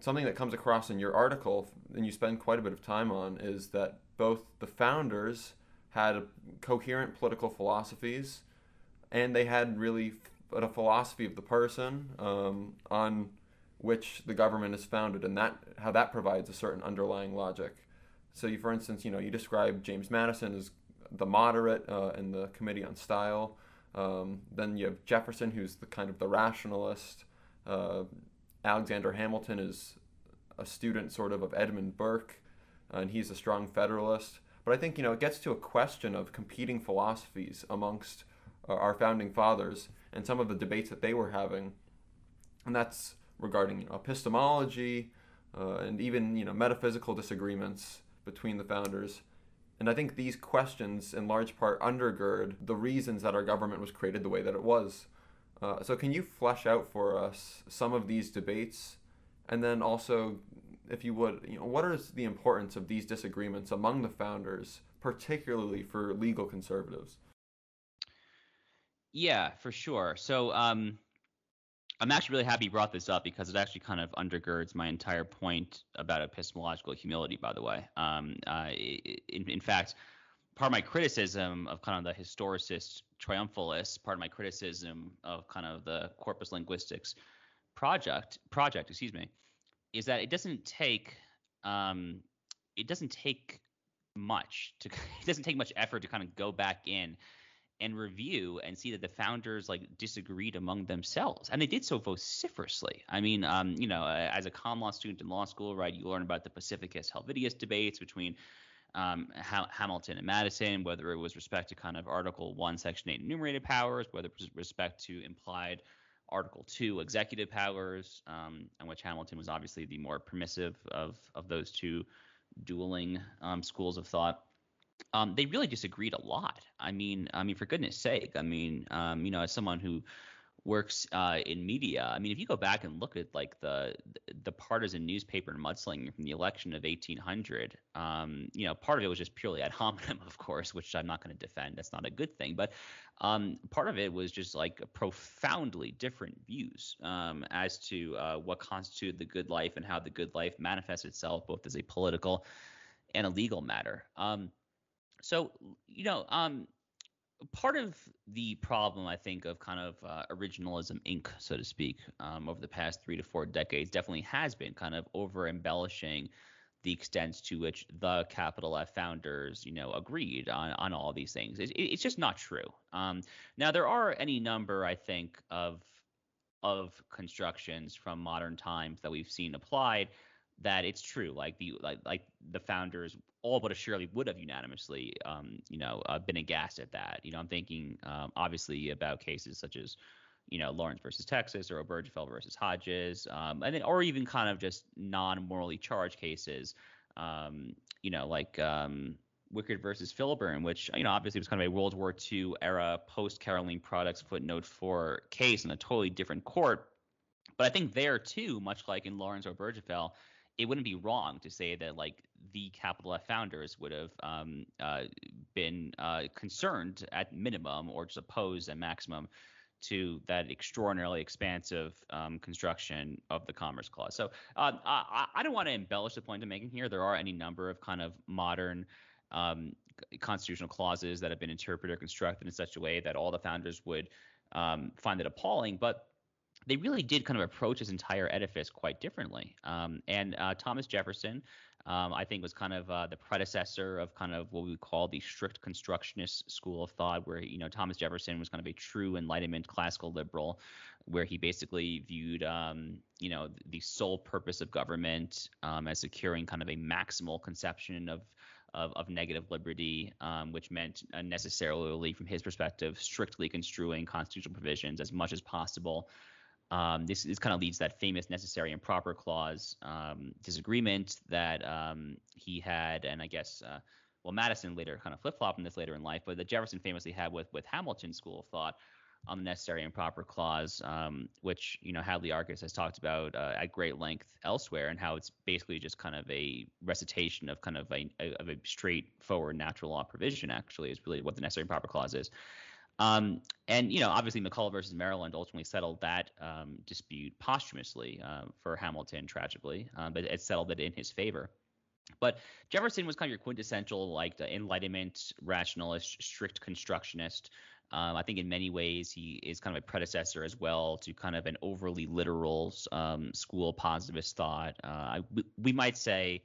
something that comes across in your article, and you spend quite a bit of time on, is that both the founders had coherent political philosophies and they had really a philosophy of the person um, on which the government is founded, and that how that provides a certain underlying logic. So, you, for instance, you know, you describe James Madison as the moderate uh, in the Committee on Style. Um, then you have Jefferson, who's the kind of the rationalist. Uh, Alexander Hamilton is a student, sort of, of Edmund Burke, and he's a strong Federalist. But I think you know it gets to a question of competing philosophies amongst our founding fathers and some of the debates that they were having, and that's regarding you know, epistemology uh, and even you know metaphysical disagreements between the founders. And I think these questions, in large part, undergird the reasons that our government was created the way that it was. Uh, so, can you flesh out for us some of these debates, and then also, if you would, you know, what is the importance of these disagreements among the founders, particularly for legal conservatives? Yeah, for sure. So um, I'm actually really happy you brought this up because it actually kind of undergirds my entire point about epistemological humility. By the way, um, uh, in, in fact, part of my criticism of kind of the historicist triumphalists, part of my criticism of kind of the corpus linguistics project project, excuse me, is that it doesn't take um, it doesn't take much to it doesn't take much effort to kind of go back in and review and see that the founders like disagreed among themselves and they did so vociferously. I mean um, you know as a common law student in law school right you learn about the pacificus helvidius debates between um, ha- hamilton and madison whether it was respect to kind of article 1 section 8 enumerated powers whether it was respect to implied article 2 executive powers um, in which hamilton was obviously the more permissive of, of those two dueling um, schools of thought um, they really disagreed a lot. I mean, I mean, for goodness sake, I mean, um, you know, as someone who works uh, in media. I mean, if you go back and look at like the the partisan newspaper mudslinging from the election of 1800, um, you know, part of it was just purely ad hominem, of course, which I'm not going to defend. That's not a good thing. But um, part of it was just like profoundly different views um, as to uh, what constituted the good life and how the good life manifests itself, both as a political and a legal matter. Um, so, you know, um, part of the problem, I think, of kind of uh, originalism Inc., so to speak, um, over the past three to four decades definitely has been kind of over embellishing the extent to which the capital F founders, you know, agreed on, on all these things. It, it's just not true. Um, now, there are any number, I think, of of constructions from modern times that we've seen applied that it's true. Like the like like the founders all but surely would have unanimously, um, you know, uh, been aghast at that. You know, I'm thinking um, obviously about cases such as, you know, Lawrence versus Texas or Obergefell versus Hodges, um, and then or even kind of just non-morally charged cases, um, you know, like um, Wickard versus Filburn, which you know obviously was kind of a World War II era post-Carolene Products footnote four case in a totally different court. But I think there too, much like in Lawrence or Obergefell, it wouldn't be wrong to say that like the capital F founders would have um, uh, been uh, concerned at minimum or just opposed at maximum to that extraordinarily expansive um, construction of the Commerce Clause. So uh, I, I, don't want to embellish the point I'm making here. There are any number of kind of modern um, constitutional clauses that have been interpreted or constructed in such a way that all the founders would um, find it appalling, but they really did kind of approach this entire edifice quite differently. Um, and uh, Thomas Jefferson, um, I think, was kind of uh, the predecessor of kind of what we call the strict constructionist school of thought, where you know Thomas Jefferson was kind of a true Enlightenment classical liberal, where he basically viewed um, you know the sole purpose of government um, as securing kind of a maximal conception of of, of, negative liberty, um, which meant necessarily, from his perspective, strictly construing constitutional provisions as much as possible um, this, this kind of leads that famous necessary and proper clause um, disagreement that um, he had, and I guess, uh, well, Madison later kind of flip flopped in this later in life, but that Jefferson famously had with with Hamilton's school of thought on the necessary and proper clause, um, which you know Hadley Arkes has talked about uh, at great length elsewhere, and how it's basically just kind of a recitation of kind of a of a straightforward natural law provision. Actually, is really what the necessary and proper clause is. Um, and you know, obviously, McCulloch versus Maryland ultimately settled that um, dispute posthumously uh, for Hamilton, tragically, um, but it settled it in his favor. But Jefferson was kind of your quintessential, like the Enlightenment rationalist, strict constructionist. Um, I think in many ways he is kind of a predecessor as well to kind of an overly literal um, school positivist thought. Uh, we, we might say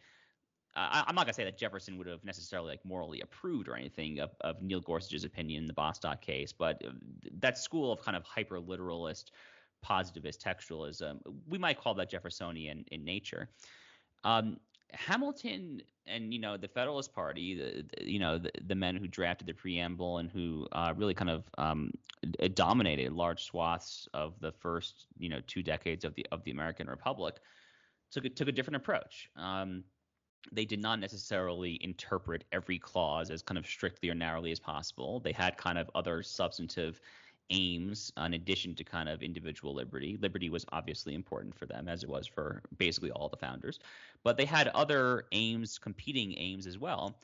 I, am not gonna say that Jefferson would have necessarily like morally approved or anything of, of Neil Gorsuch's opinion in the Bostock case, but uh, that school of kind of hyper literalist, positivist textualism, we might call that Jeffersonian in nature. Um, Hamilton and you know the Federalist Party, the, the you know the, the, men who drafted the preamble and who uh, really kind of um, dominated large swaths of the first you know two decades of the of the American Republic, took a, took a different approach. Um, they did not necessarily interpret every clause as kind of strictly or narrowly as possible. They had kind of other substantive aims in addition to kind of individual liberty. Liberty was obviously important for them, as it was for basically all the founders, but they had other aims, competing aims as well.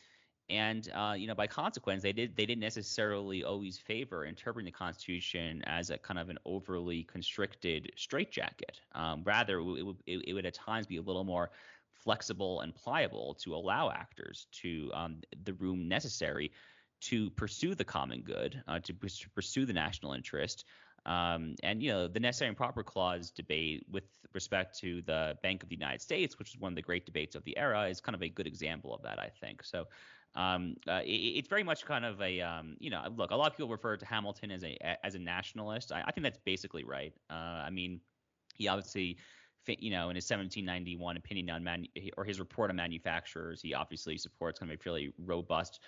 And uh, you know, by consequence, they did they didn't necessarily always favor interpreting the Constitution as a kind of an overly constricted straitjacket. Um, rather, it, it, it would at times be a little more flexible and pliable to allow actors to um, the room necessary to pursue the common good, uh, to, to, pursue the national interest. Um, and you know the necessary and proper clause debate with respect to the Bank of the United States, which is one of the great debates of the era, is kind of a good example of that, I think. So um, uh, it, it's very much kind of a um, you know look. A lot of people refer to Hamilton as a as a nationalist. I, I think that's basically right. Uh, I mean, he obviously you know, in his 1791 opinion on man or his report on manufacturers, he obviously supports kind of a fairly robust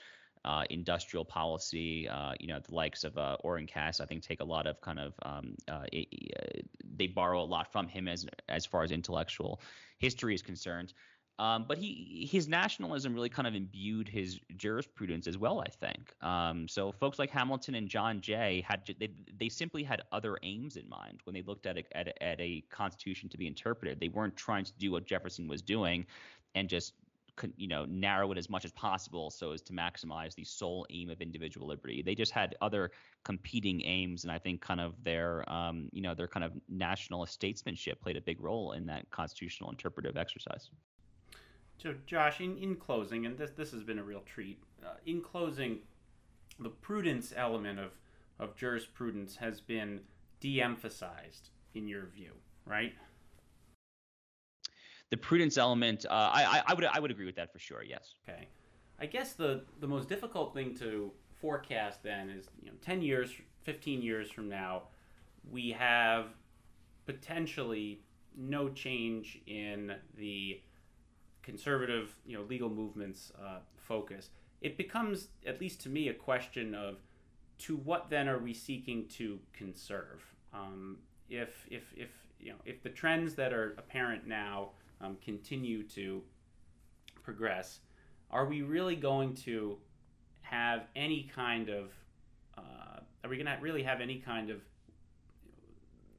uh, industrial policy. Uh, you know, the likes of uh, Oren Cass, I think, take a lot of kind of um, uh, it, they borrow a lot from him as as far as intellectual history is concerned. Um, but he his nationalism really kind of imbued his jurisprudence as well, I think. Um, so folks like Hamilton and John Jay had they, they simply had other aims in mind when they looked at a, at, a, at a constitution to be interpreted. They weren't trying to do what Jefferson was doing and just you know narrow it as much as possible so as to maximize the sole aim of individual liberty. They just had other competing aims, and I think kind of their um, you know their kind of nationalist statesmanship played a big role in that constitutional interpretive exercise. So, Josh, in, in closing, and this this has been a real treat. Uh, in closing, the prudence element of of jurisprudence has been de-emphasized in your view, right? The prudence element, uh, I, I would I would agree with that for sure. Yes. Okay. I guess the the most difficult thing to forecast then is you know 10 years 15 years from now we have potentially no change in the conservative, you know, legal movements uh, focus, it becomes, at least to me, a question of to what then are we seeking to conserve? Um, if, if, if, you know, if the trends that are apparent now um, continue to progress, are we really going to have any kind of, uh, are we going to really have any kind of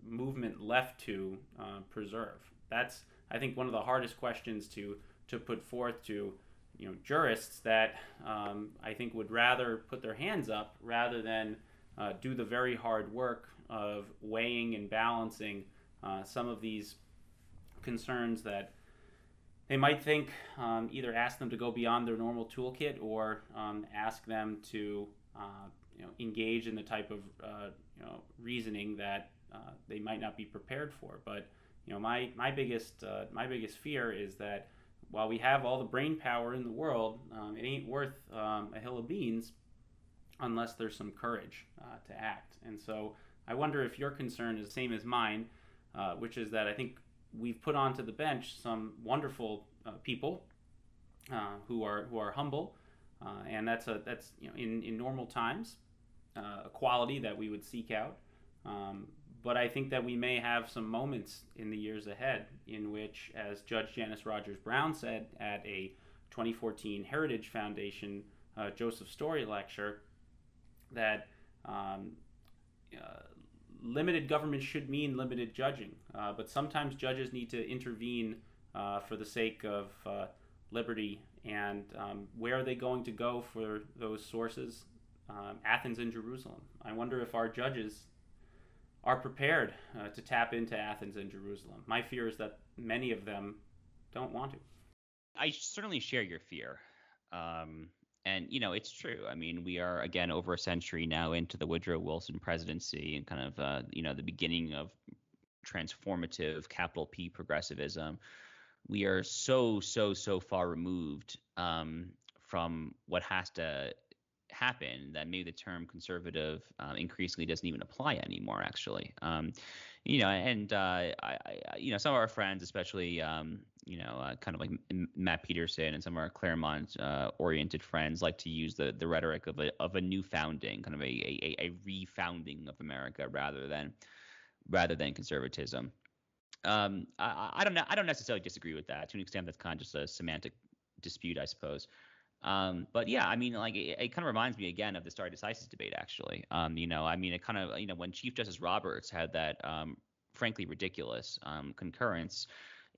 movement left to uh, preserve? That's, I think, one of the hardest questions to to put forth to you know jurists that um, I think would rather put their hands up rather than uh, do the very hard work of weighing and balancing uh, some of these concerns that they might think um, either ask them to go beyond their normal toolkit or um, ask them to uh, you know, engage in the type of uh, you know, reasoning that uh, they might not be prepared for. But you know, my, my biggest uh, my biggest fear is that while we have all the brain power in the world, um, it ain't worth um, a hill of beans unless there's some courage uh, to act. And so I wonder if your concern is the same as mine, uh, which is that I think we've put onto the bench some wonderful uh, people uh, who are who are humble, uh, and that's a that's you know in in normal times uh, a quality that we would seek out. Um, but I think that we may have some moments in the years ahead in which, as Judge Janice Rogers Brown said at a 2014 Heritage Foundation uh, Joseph Story lecture, that um, uh, limited government should mean limited judging. Uh, but sometimes judges need to intervene uh, for the sake of uh, liberty. And um, where are they going to go for those sources? Um, Athens and Jerusalem. I wonder if our judges are prepared uh, to tap into Athens and Jerusalem. My fear is that many of them don't want to. I certainly share your fear. Um, and, you know, it's true. I mean, we are, again, over a century now into the Woodrow Wilson presidency and kind of, uh, you know, the beginning of transformative capital P progressivism. We are so, so, so far removed um, from what has to happen that maybe the term conservative um, increasingly doesn't even apply anymore actually. Um, you know and uh, I, I, you know some of our friends especially um, you know uh, kind of like Matt Peterson and some of our Claremont uh, oriented friends like to use the the rhetoric of a of a new founding kind of a a, a refounding of America rather than rather than conservatism. Um, I, I don't know I don't necessarily disagree with that to an extent that's kind of just a semantic dispute I suppose um, but yeah, I mean, like it, it, kind of reminds me again of the stare decisis debate, actually. Um, you know, I mean, it kind of, you know, when Chief Justice Roberts had that, um, frankly, ridiculous um, concurrence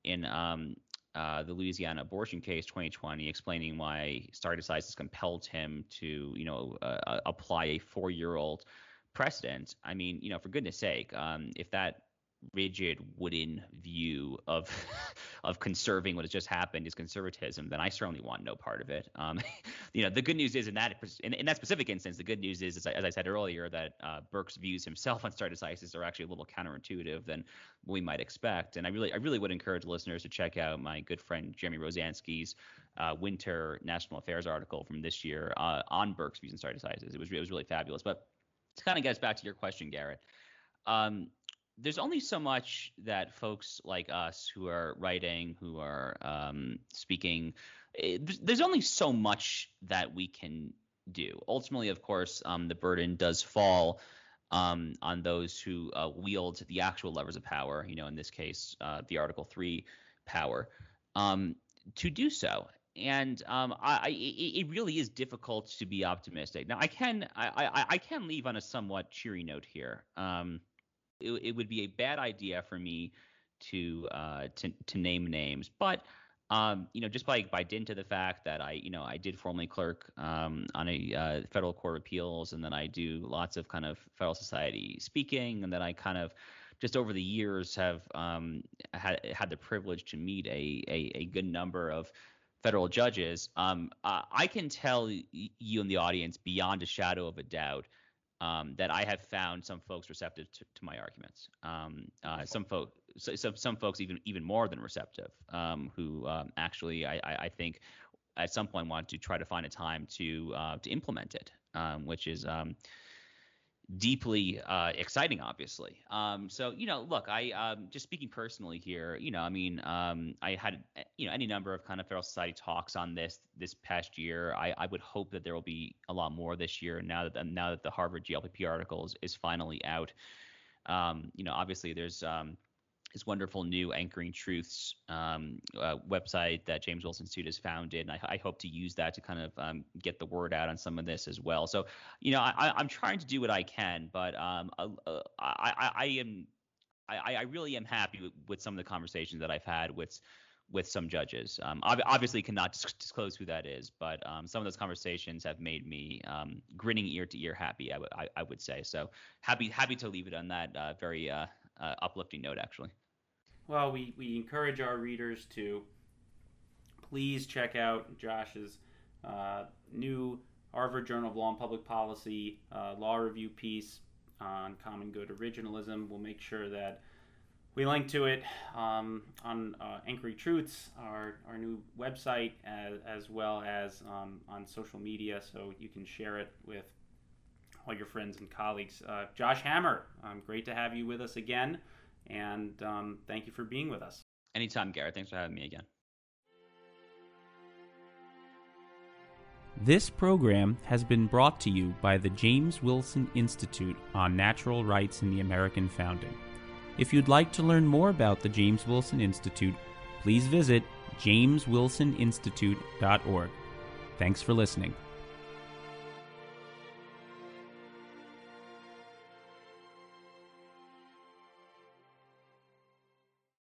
in um, uh, the Louisiana abortion case 2020, explaining why stare decisis compelled him to, you know, uh, uh, apply a four-year-old precedent. I mean, you know, for goodness sake, um, if that rigid wooden view of of conserving what has just happened is conservatism, then I certainly want no part of it. Um, you know, the good news is in that in, in, that specific instance, the good news is, as I, as I said earlier, that uh, Burke's views himself on stare decisis are actually a little counterintuitive than we might expect. And I really I really would encourage listeners to check out my good friend Jeremy Rozansky's uh, winter national affairs article from this year uh, on Burke's views on stare decisis. It was it was really fabulous. But to kind of get us back to your question, Garrett. Um, there's only so much that folks like us who are writing, who are um, speaking, eh, there's only so much that we can do. Ultimately, of course, um, the burden does fall um, on those who uh, wield the actual levers of power. You know, in this case, uh, the Article Three power. Um, to do so. And um, I, it, it really is difficult to be optimistic. Now, I can I, I, I can leave on a somewhat cheery note here. Um, it, it would be a bad idea for me to uh, to to name names, but um, you know, just by by dint of the fact that I, you know, I did formerly clerk um, on a uh, federal court of appeals, and then I do lots of kind of federal society speaking, and then I kind of just over the years have um, had had the privilege to meet a a, a good number of federal judges. Um, uh, I can tell you in the audience beyond a shadow of a doubt um, that I have found some folks receptive to, to my arguments. Um, uh, some folks, some some folks even even more than receptive, um, who um, actually I, I, I, think at some point want to try to find a time to uh, to implement it, um, which is um, deeply uh, exciting, obviously. Um, so you know, look, I um, just speaking personally here, you know, I mean, um, I had you know any number of kind of federal society talks on this this past year. I, I would hope that there will be a lot more this year. Now that now that the Harvard JLPP article is, is finally out, um, you know, obviously there's um, his wonderful new Anchoring Truths um, uh, website that James Wilson Institute has founded. And I, I, hope to use that to kind of um, get the word out on some of this as well. So, you know, I, am trying to do what I can, but um, uh, uh I, I, am. I, I really am happy with, with, some of the conversations that I've had with with some judges. Um, obviously, cannot disclose who that is, but um, some of those conversations have made me um, grinning ear to ear happy. I, w- I, I would say so. Happy happy to leave it on that uh, very uh, uh, uplifting note, actually. Well, we, we encourage our readers to please check out Josh's uh, new Harvard Journal of Law and Public Policy uh, law review piece on common good originalism. We'll make sure that we link to it um, on uh, Anchoring Truths, our, our new website, as, as well as um, on social media, so you can share it with all your friends and colleagues. Uh, Josh Hammer, um, great to have you with us again. And um, thank you for being with us. Anytime, Garrett. Thanks for having me again. This program has been brought to you by the James Wilson Institute on Natural Rights in the American Founding. If you'd like to learn more about the James Wilson Institute, please visit jameswilsoninstitute.org. Thanks for listening.